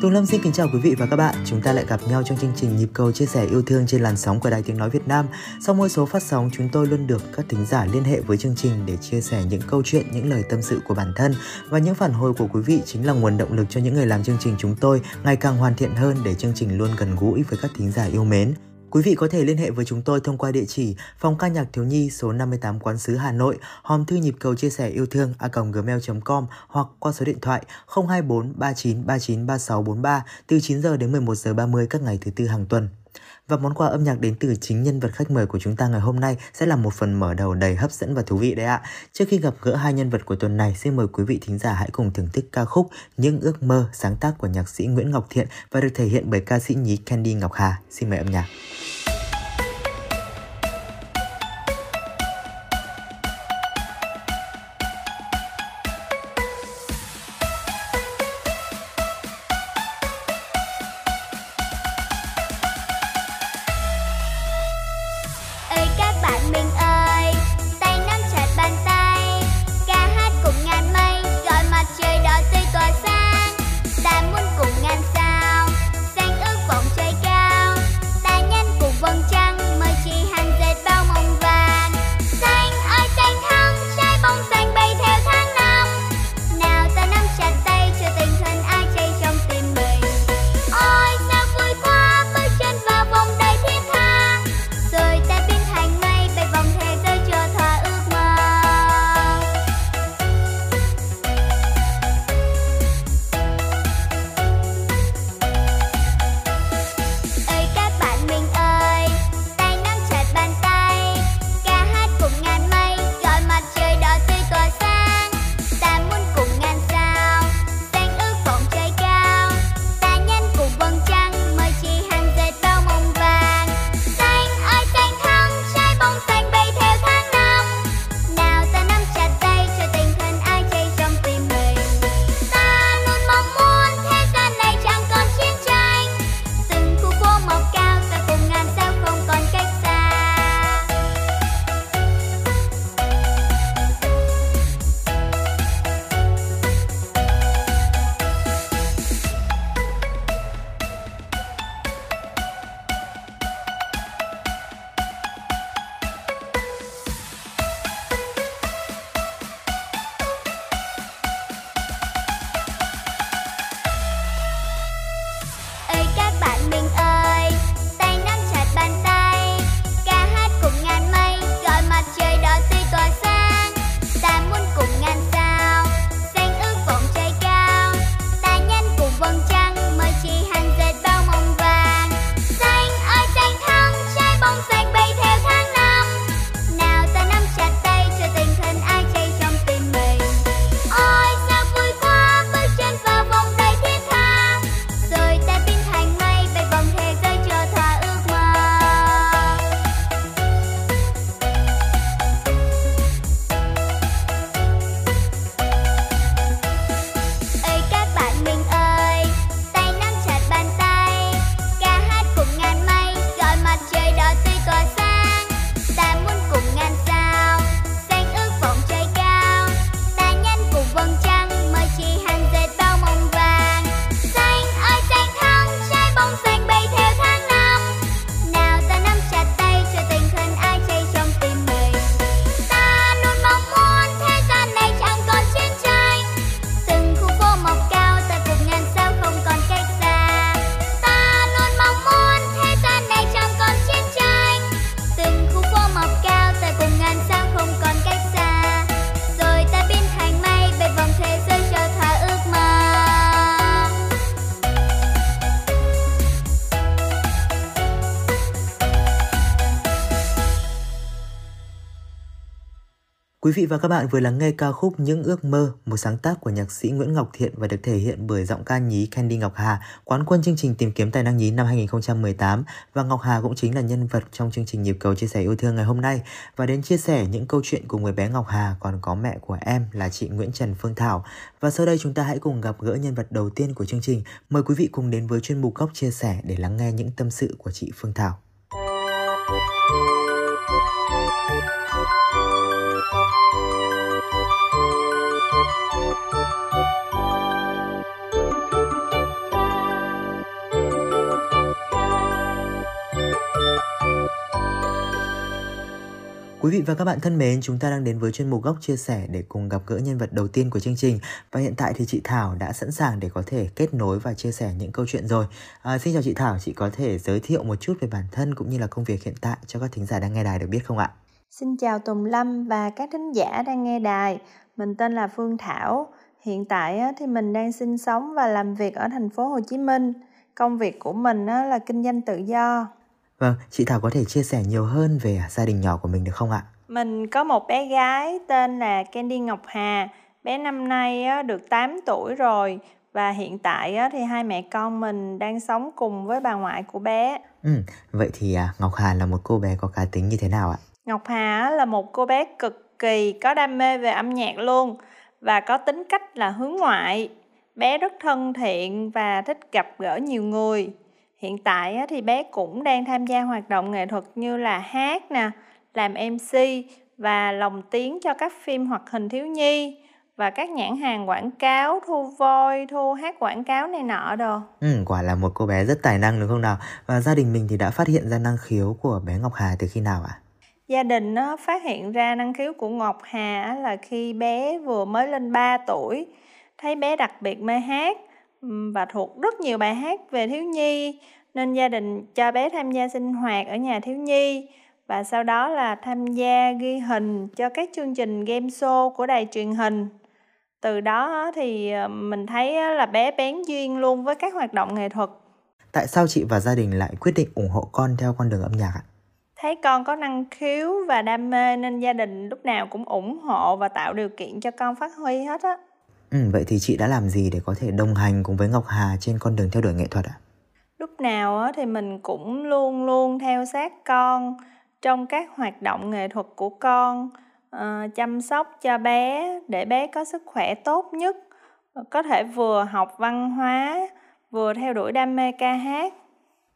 Tùng Lâm xin kính chào quý vị và các bạn. Chúng ta lại gặp nhau trong chương trình Nhịp cầu chia sẻ yêu thương trên làn sóng của Đài Tiếng Nói Việt Nam. Sau mỗi số phát sóng, chúng tôi luôn được các thính giả liên hệ với chương trình để chia sẻ những câu chuyện, những lời tâm sự của bản thân. Và những phản hồi của quý vị chính là nguồn động lực cho những người làm chương trình chúng tôi ngày càng hoàn thiện hơn để chương trình luôn gần gũi với các thính giả yêu mến. Quý vị có thể liên hệ với chúng tôi thông qua địa chỉ phòng ca nhạc thiếu nhi số 58 Quán sứ Hà Nội, hòm thư nhịp cầu chia sẻ yêu thương a gmail.com hoặc qua số điện thoại 024 39 39 3643 từ 9 giờ đến 11 giờ 30 các ngày thứ tư hàng tuần. Và món quà âm nhạc đến từ chính nhân vật khách mời của chúng ta ngày hôm nay sẽ là một phần mở đầu đầy hấp dẫn và thú vị đấy ạ. Trước khi gặp gỡ hai nhân vật của tuần này, xin mời quý vị thính giả hãy cùng thưởng thức ca khúc Những ước mơ sáng tác của nhạc sĩ Nguyễn Ngọc Thiện và được thể hiện bởi ca sĩ nhí Candy Ngọc Hà. Xin mời âm nhạc. Quý vị và các bạn vừa lắng nghe ca khúc Những ước mơ, một sáng tác của nhạc sĩ Nguyễn Ngọc Thiện và được thể hiện bởi giọng ca nhí Candy Ngọc Hà, quán quân chương trình tìm kiếm tài năng nhí năm 2018 và Ngọc Hà cũng chính là nhân vật trong chương trình nhịp cầu chia sẻ yêu thương ngày hôm nay và đến chia sẻ những câu chuyện của người bé Ngọc Hà còn có mẹ của em là chị Nguyễn Trần Phương Thảo. Và sau đây chúng ta hãy cùng gặp gỡ nhân vật đầu tiên của chương trình. Mời quý vị cùng đến với chuyên mục góc chia sẻ để lắng nghe những tâm sự của chị Phương Thảo. Quý vị và các bạn thân mến, chúng ta đang đến với chuyên mục góc chia sẻ để cùng gặp gỡ nhân vật đầu tiên của chương trình và hiện tại thì chị Thảo đã sẵn sàng để có thể kết nối và chia sẻ những câu chuyện rồi. À, xin chào chị Thảo, chị có thể giới thiệu một chút về bản thân cũng như là công việc hiện tại cho các thính giả đang nghe đài được biết không ạ? Xin chào Tùng Lâm và các thính giả đang nghe đài. Mình tên là Phương Thảo. Hiện tại thì mình đang sinh sống và làm việc ở thành phố Hồ Chí Minh. Công việc của mình là kinh doanh tự do. Vâng, chị Thảo có thể chia sẻ nhiều hơn về gia đình nhỏ của mình được không ạ? Mình có một bé gái tên là Candy Ngọc Hà. Bé năm nay được 8 tuổi rồi và hiện tại thì hai mẹ con mình đang sống cùng với bà ngoại của bé. Ừ, vậy thì à, Ngọc Hà là một cô bé có cá tính như thế nào ạ? Ngọc Hà là một cô bé cực kỳ có đam mê về âm nhạc luôn và có tính cách là hướng ngoại. Bé rất thân thiện và thích gặp gỡ nhiều người. Hiện tại thì bé cũng đang tham gia hoạt động nghệ thuật như là hát nè, làm MC và lồng tiếng cho các phim hoạt hình thiếu nhi và các nhãn hàng quảng cáo thu voi thu hát quảng cáo này nọ đồ. Ừ quả là một cô bé rất tài năng đúng không nào? Và gia đình mình thì đã phát hiện ra năng khiếu của bé ngọc hà từ khi nào ạ? À? gia đình nó phát hiện ra năng khiếu của ngọc hà là khi bé vừa mới lên 3 tuổi thấy bé đặc biệt mê hát và thuộc rất nhiều bài hát về thiếu nhi nên gia đình cho bé tham gia sinh hoạt ở nhà thiếu nhi. Và sau đó là tham gia ghi hình cho các chương trình game show của đài truyền hình. Từ đó thì ờ, mình thấy là bé bén duyên luôn với các hoạt động nghệ thuật. Tại sao chị và gia đình lại quyết định ủng hộ con theo con đường âm nhạc ạ? Thấy con có năng khiếu và đam mê nên gia đình lúc nào cũng ủng hộ và tạo điều kiện cho con phát huy hết á ừ, vậy thì chị đã làm gì để có thể đồng hành cùng với ngọc hà trên con đường theo đuổi nghệ thuật ạ? Lúc nào á thì mình cũng luôn luôn theo sát con trong các hoạt động nghệ thuật của con ờ, chăm sóc cho bé để bé có sức khỏe tốt nhất có thể vừa học văn hóa vừa theo đuổi đam mê ca hát.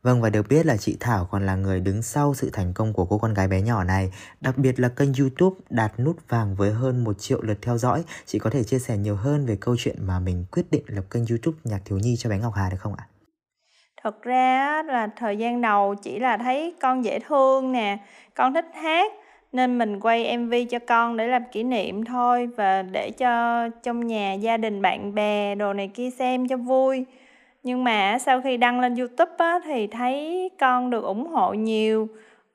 Vâng và được biết là chị Thảo còn là người đứng sau sự thành công của cô con gái bé nhỏ này, đặc biệt là kênh YouTube đạt nút vàng với hơn 1 triệu lượt theo dõi. Chị có thể chia sẻ nhiều hơn về câu chuyện mà mình quyết định lập kênh YouTube Nhạc Thiếu Nhi cho bé Ngọc Hà được không ạ? Thật ra là thời gian đầu chỉ là thấy con dễ thương nè, con thích hát nên mình quay MV cho con để làm kỷ niệm thôi và để cho trong nhà gia đình bạn bè đồ này kia xem cho vui nhưng mà sau khi đăng lên youtube á, thì thấy con được ủng hộ nhiều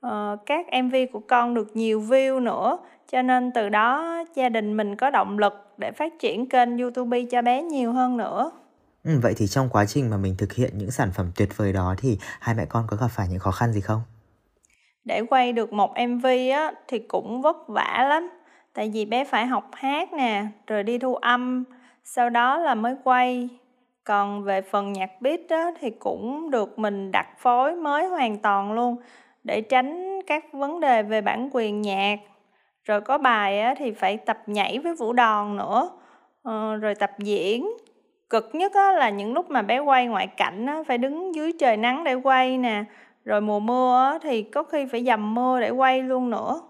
uh, các mv của con được nhiều view nữa. Cho nên từ đó gia đình mình có động lực để phát triển kênh youtube cho bé nhiều hơn nữa. Ừ, vậy thì trong quá trình mà mình thực hiện những sản phẩm tuyệt vời đó thì hai mẹ con có gặp phải những khó khăn gì không? Để quay được một mv á thì cũng vất vả lắm. Tại vì bé phải học hát nè rồi đi thu âm sau đó là mới quay còn về phần nhạc beat đó, thì cũng được mình đặt phối mới hoàn toàn luôn để tránh các vấn đề về bản quyền nhạc. Rồi có bài á, thì phải tập nhảy với vũ đòn nữa ờ, rồi tập diễn. Cực nhất á, là những lúc mà bé quay ngoại cảnh á, phải đứng dưới trời nắng để quay nè. Rồi mùa mưa á, thì có khi phải dầm mưa để quay luôn nữa.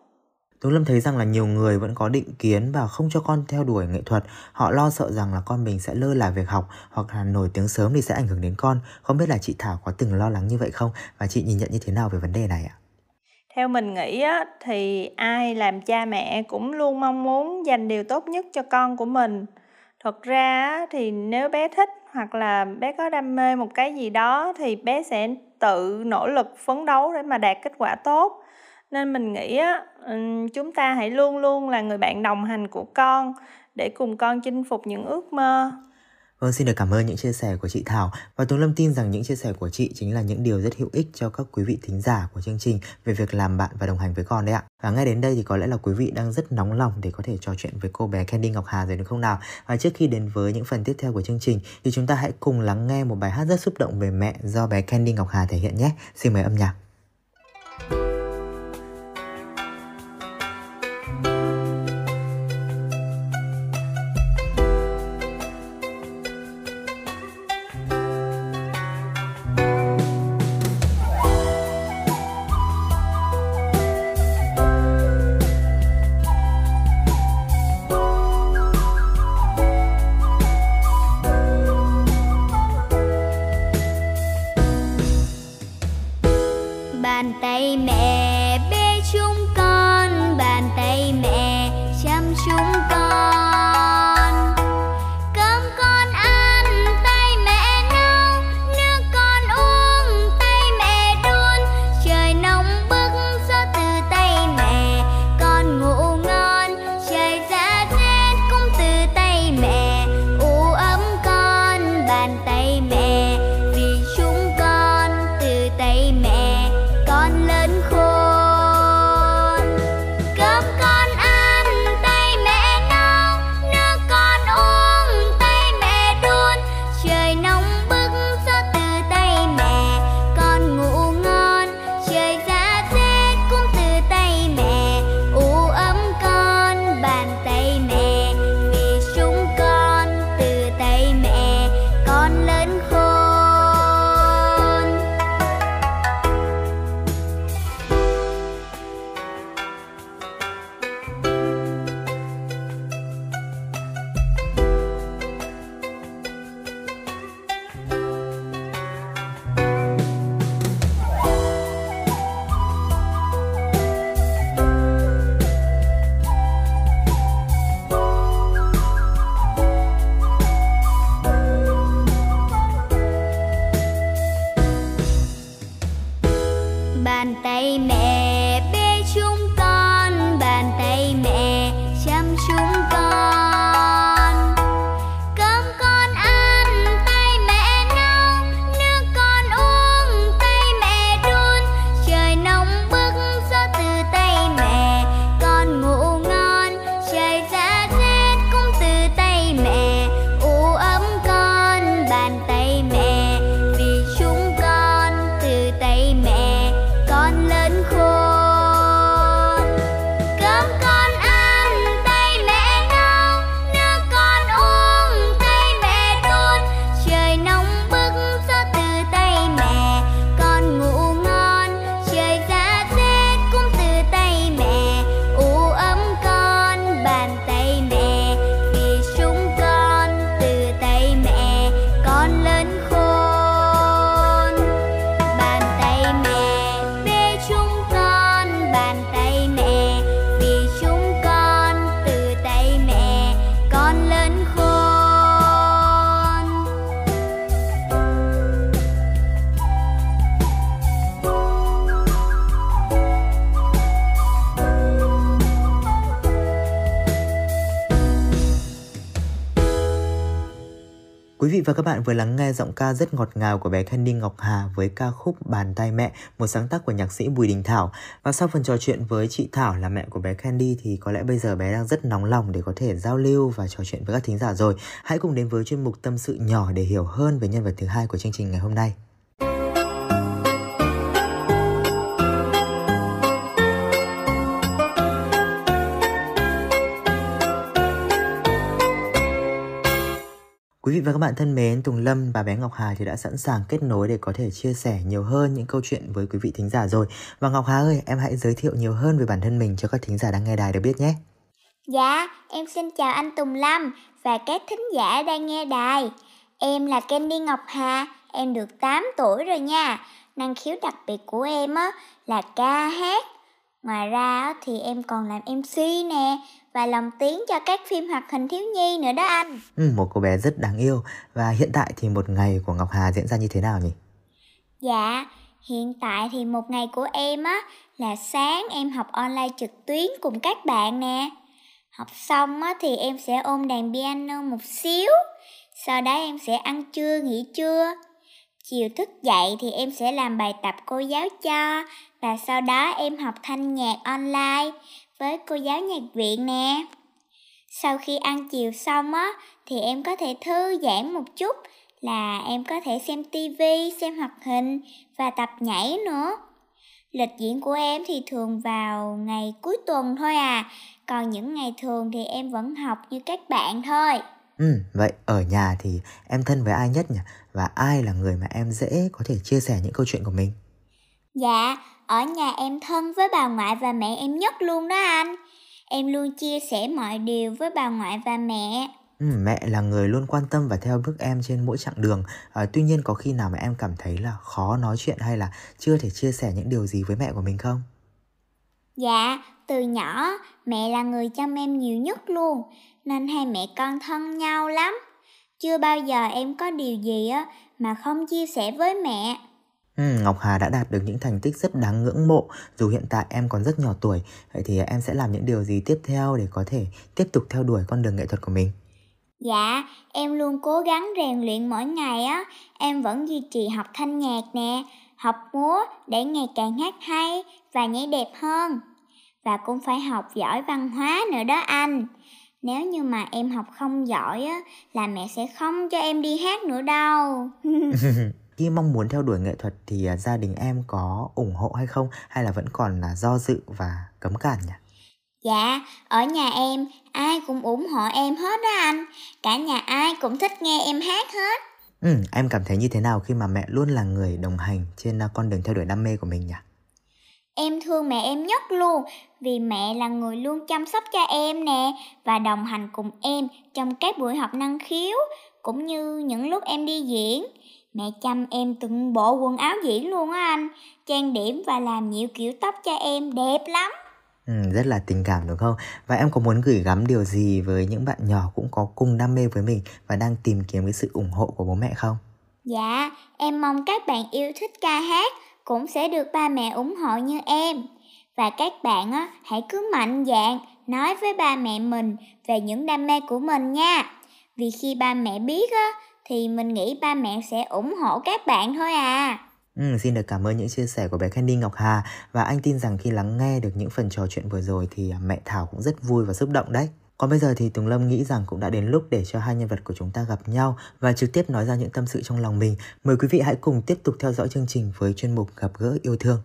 Tú Lâm thấy rằng là nhiều người vẫn có định kiến và không cho con theo đuổi nghệ thuật. Họ lo sợ rằng là con mình sẽ lơ là việc học hoặc là nổi tiếng sớm thì sẽ ảnh hưởng đến con. Không biết là chị Thảo có từng lo lắng như vậy không? Và chị nhìn nhận như thế nào về vấn đề này ạ? Theo mình nghĩ á, thì ai làm cha mẹ cũng luôn mong muốn dành điều tốt nhất cho con của mình. Thật ra thì nếu bé thích hoặc là bé có đam mê một cái gì đó thì bé sẽ tự nỗ lực phấn đấu để mà đạt kết quả tốt nên mình nghĩ á chúng ta hãy luôn luôn là người bạn đồng hành của con để cùng con chinh phục những ước mơ Vâng, xin được cảm ơn những chia sẻ của chị Thảo và Tùng Lâm tin rằng những chia sẻ của chị chính là những điều rất hữu ích cho các quý vị thính giả của chương trình về việc làm bạn và đồng hành với con đấy ạ. Và ngay đến đây thì có lẽ là quý vị đang rất nóng lòng để có thể trò chuyện với cô bé Candy Ngọc Hà rồi đúng không nào? Và trước khi đến với những phần tiếp theo của chương trình thì chúng ta hãy cùng lắng nghe một bài hát rất xúc động về mẹ do bé Candy Ngọc Hà thể hiện nhé. Xin mời âm nhạc. Vị và các bạn vừa lắng nghe giọng ca rất ngọt ngào của bé Candy Ngọc Hà với ca khúc Bàn tay mẹ, một sáng tác của nhạc sĩ Bùi Đình Thảo. Và sau phần trò chuyện với chị Thảo là mẹ của bé Candy thì có lẽ bây giờ bé đang rất nóng lòng để có thể giao lưu và trò chuyện với các thính giả rồi. Hãy cùng đến với chuyên mục tâm sự nhỏ để hiểu hơn về nhân vật thứ hai của chương trình ngày hôm nay. Quý vị và các bạn thân mến, Tùng Lâm và bé Ngọc Hà thì đã sẵn sàng kết nối để có thể chia sẻ nhiều hơn những câu chuyện với quý vị thính giả rồi. Và Ngọc Hà ơi, em hãy giới thiệu nhiều hơn về bản thân mình cho các thính giả đang nghe đài được biết nhé. Dạ, em xin chào anh Tùng Lâm và các thính giả đang nghe đài. Em là Candy Ngọc Hà, em được 8 tuổi rồi nha. Năng khiếu đặc biệt của em á là ca hát. Ngoài ra thì em còn làm MC nè và lồng tiếng cho các phim hoạt hình thiếu nhi nữa đó anh. Ừ, một cô bé rất đáng yêu và hiện tại thì một ngày của Ngọc Hà diễn ra như thế nào nhỉ? Dạ, hiện tại thì một ngày của em á là sáng em học online trực tuyến cùng các bạn nè. Học xong á thì em sẽ ôm đàn piano một xíu, sau đó em sẽ ăn trưa nghỉ trưa. Chiều thức dậy thì em sẽ làm bài tập cô giáo cho và sau đó em học thanh nhạc online với cô giáo nhạc viện nè. Sau khi ăn chiều xong á thì em có thể thư giãn một chút là em có thể xem tivi, xem hoạt hình và tập nhảy nữa. Lịch diễn của em thì thường vào ngày cuối tuần thôi à, còn những ngày thường thì em vẫn học như các bạn thôi. Ừ, vậy ở nhà thì em thân với ai nhất nhỉ? Và ai là người mà em dễ có thể chia sẻ những câu chuyện của mình? Dạ, ở nhà em thân với bà ngoại và mẹ em nhất luôn đó anh. Em luôn chia sẻ mọi điều với bà ngoại và mẹ. Ừ, mẹ là người luôn quan tâm và theo bước em trên mỗi chặng đường. À, tuy nhiên có khi nào mà em cảm thấy là khó nói chuyện hay là chưa thể chia sẻ những điều gì với mẹ của mình không? Dạ, từ nhỏ mẹ là người chăm em nhiều nhất luôn, nên hai mẹ con thân nhau lắm. Chưa bao giờ em có điều gì á mà không chia sẻ với mẹ. Ừ, Ngọc Hà đã đạt được những thành tích rất đáng ngưỡng mộ dù hiện tại em còn rất nhỏ tuổi. Vậy thì em sẽ làm những điều gì tiếp theo để có thể tiếp tục theo đuổi con đường nghệ thuật của mình? Dạ, em luôn cố gắng rèn luyện mỗi ngày á. Em vẫn duy trì học thanh nhạc nè, học múa để ngày càng hát hay và nhảy đẹp hơn. Và cũng phải học giỏi văn hóa nữa đó anh. Nếu như mà em học không giỏi á, là mẹ sẽ không cho em đi hát nữa đâu. Khi mong muốn theo đuổi nghệ thuật thì à, gia đình em có ủng hộ hay không hay là vẫn còn là do dự và cấm cản nhỉ? Dạ, ở nhà em ai cũng ủng hộ em hết đó anh. Cả nhà ai cũng thích nghe em hát hết. Ừ, em cảm thấy như thế nào khi mà mẹ luôn là người đồng hành trên à, con đường theo đuổi đam mê của mình nhỉ? Em thương mẹ em nhất luôn vì mẹ là người luôn chăm sóc cho em nè và đồng hành cùng em trong các buổi học năng khiếu cũng như những lúc em đi diễn. Mẹ chăm em từng bộ quần áo diễn luôn á anh, trang điểm và làm nhiều kiểu tóc cho em đẹp lắm. Ừ, rất là tình cảm đúng không? Và em có muốn gửi gắm điều gì với những bạn nhỏ cũng có cùng đam mê với mình và đang tìm kiếm cái sự ủng hộ của bố mẹ không? Dạ, em mong các bạn yêu thích ca hát cũng sẽ được ba mẹ ủng hộ như em. Và các bạn á, hãy cứ mạnh dạn nói với ba mẹ mình về những đam mê của mình nha. Vì khi ba mẹ biết á, thì mình nghĩ ba mẹ sẽ ủng hộ các bạn thôi à. Ừ, xin được cảm ơn những chia sẻ của bé Candy Ngọc Hà và anh tin rằng khi lắng nghe được những phần trò chuyện vừa rồi thì mẹ Thảo cũng rất vui và xúc động đấy. Còn bây giờ thì Tùng Lâm nghĩ rằng cũng đã đến lúc để cho hai nhân vật của chúng ta gặp nhau và trực tiếp nói ra những tâm sự trong lòng mình. Mời quý vị hãy cùng tiếp tục theo dõi chương trình với chuyên mục Gặp gỡ yêu thương.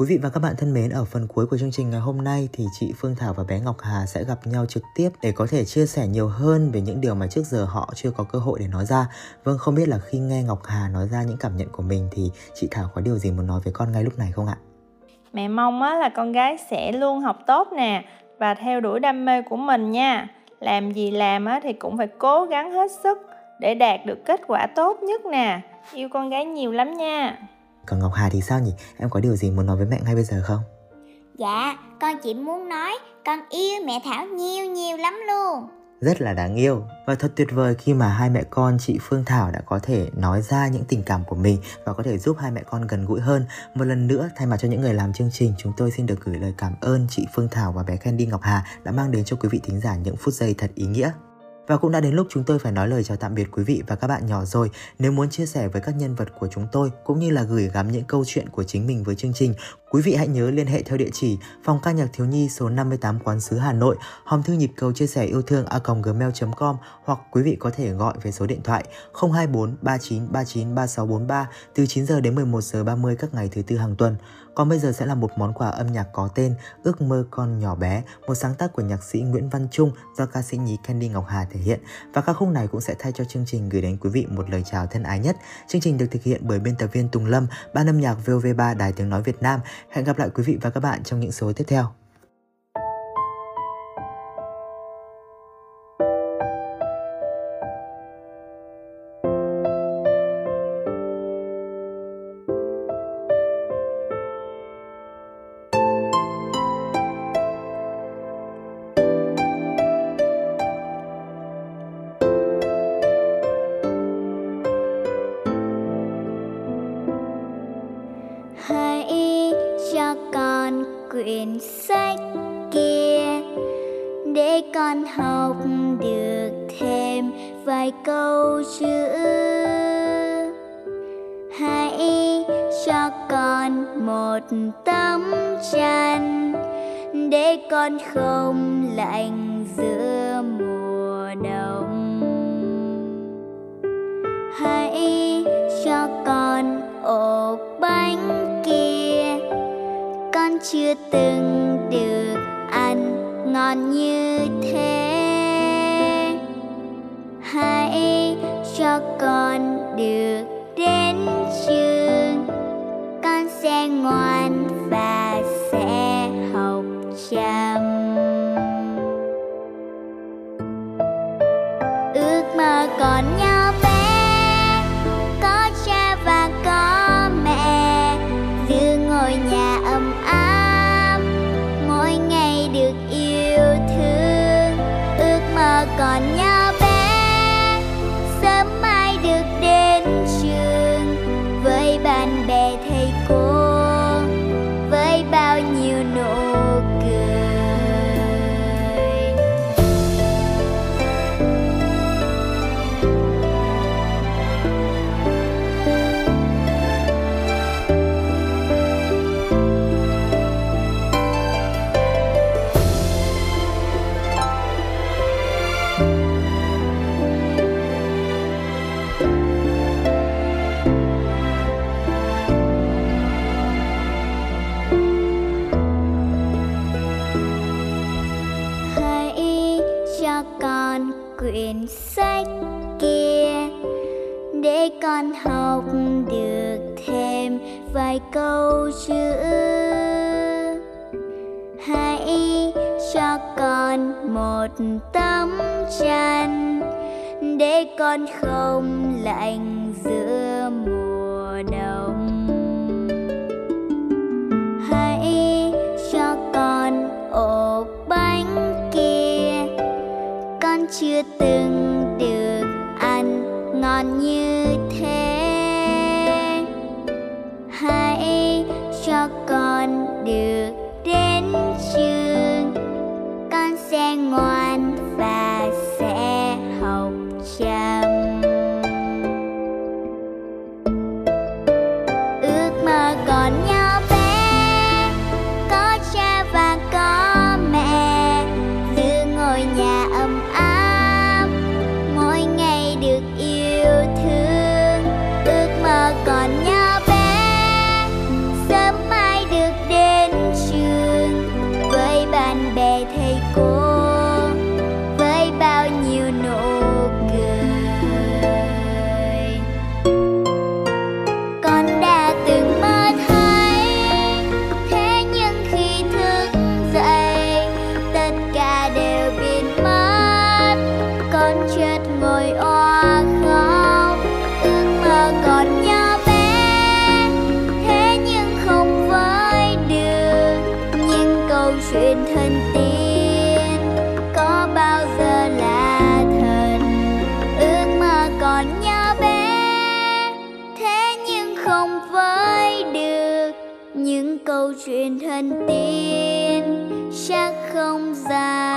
Quý vị và các bạn thân mến, ở phần cuối của chương trình ngày hôm nay thì chị Phương Thảo và bé Ngọc Hà sẽ gặp nhau trực tiếp để có thể chia sẻ nhiều hơn về những điều mà trước giờ họ chưa có cơ hội để nói ra. Vâng, không biết là khi nghe Ngọc Hà nói ra những cảm nhận của mình thì chị Thảo có điều gì muốn nói với con ngay lúc này không ạ? Mẹ mong á là con gái sẽ luôn học tốt nè và theo đuổi đam mê của mình nha. Làm gì làm á thì cũng phải cố gắng hết sức để đạt được kết quả tốt nhất nè. Yêu con gái nhiều lắm nha. Còn Ngọc Hà thì sao nhỉ? Em có điều gì muốn nói với mẹ ngay bây giờ không? Dạ, con chỉ muốn nói con yêu mẹ Thảo nhiều nhiều lắm luôn. rất là đáng yêu và thật tuyệt vời khi mà hai mẹ con chị Phương Thảo đã có thể nói ra những tình cảm của mình và có thể giúp hai mẹ con gần gũi hơn. Một lần nữa thay mặt cho những người làm chương trình, chúng tôi xin được gửi lời cảm ơn chị Phương Thảo và bé Candy Ngọc Hà đã mang đến cho quý vị thính giả những phút giây thật ý nghĩa. Và cũng đã đến lúc chúng tôi phải nói lời chào tạm biệt quý vị và các bạn nhỏ rồi. Nếu muốn chia sẻ với các nhân vật của chúng tôi cũng như là gửi gắm những câu chuyện của chính mình với chương trình, quý vị hãy nhớ liên hệ theo địa chỉ phòng ca nhạc thiếu nhi số 58 Quán sứ Hà Nội, hòm thư nhịp cầu chia sẻ yêu thương a gmail.com hoặc quý vị có thể gọi về số điện thoại 024 39 39 3643 từ 9 giờ đến 11 giờ 30 các ngày thứ tư hàng tuần. Còn bây giờ sẽ là một món quà âm nhạc có tên Ước mơ con nhỏ bé, một sáng tác của nhạc sĩ Nguyễn Văn Trung do ca sĩ nhí Candy Ngọc Hà thể hiện. Và ca khúc này cũng sẽ thay cho chương trình gửi đến quý vị một lời chào thân ái nhất. Chương trình được thực hiện bởi biên tập viên Tùng Lâm, ban âm nhạc VOV3 Đài Tiếng Nói Việt Nam. Hẹn gặp lại quý vị và các bạn trong những số tiếp theo. quyển sách kia để con học được thêm vài câu chữ. Hãy cho con một tấm chăn để con không lạnh giữa chưa từng được ăn ngon như thế. Hãy cho con được cho con một tấm chăn, để con không lạnh giữa mùa đông. Hãy cho con ổ bánh kia, con chưa từng được ăn ngon như chuyện thân tin có bao giờ là thật ước mơ còn nhỏ bé? Thế nhưng không với được những câu chuyện thân tin chắc không dài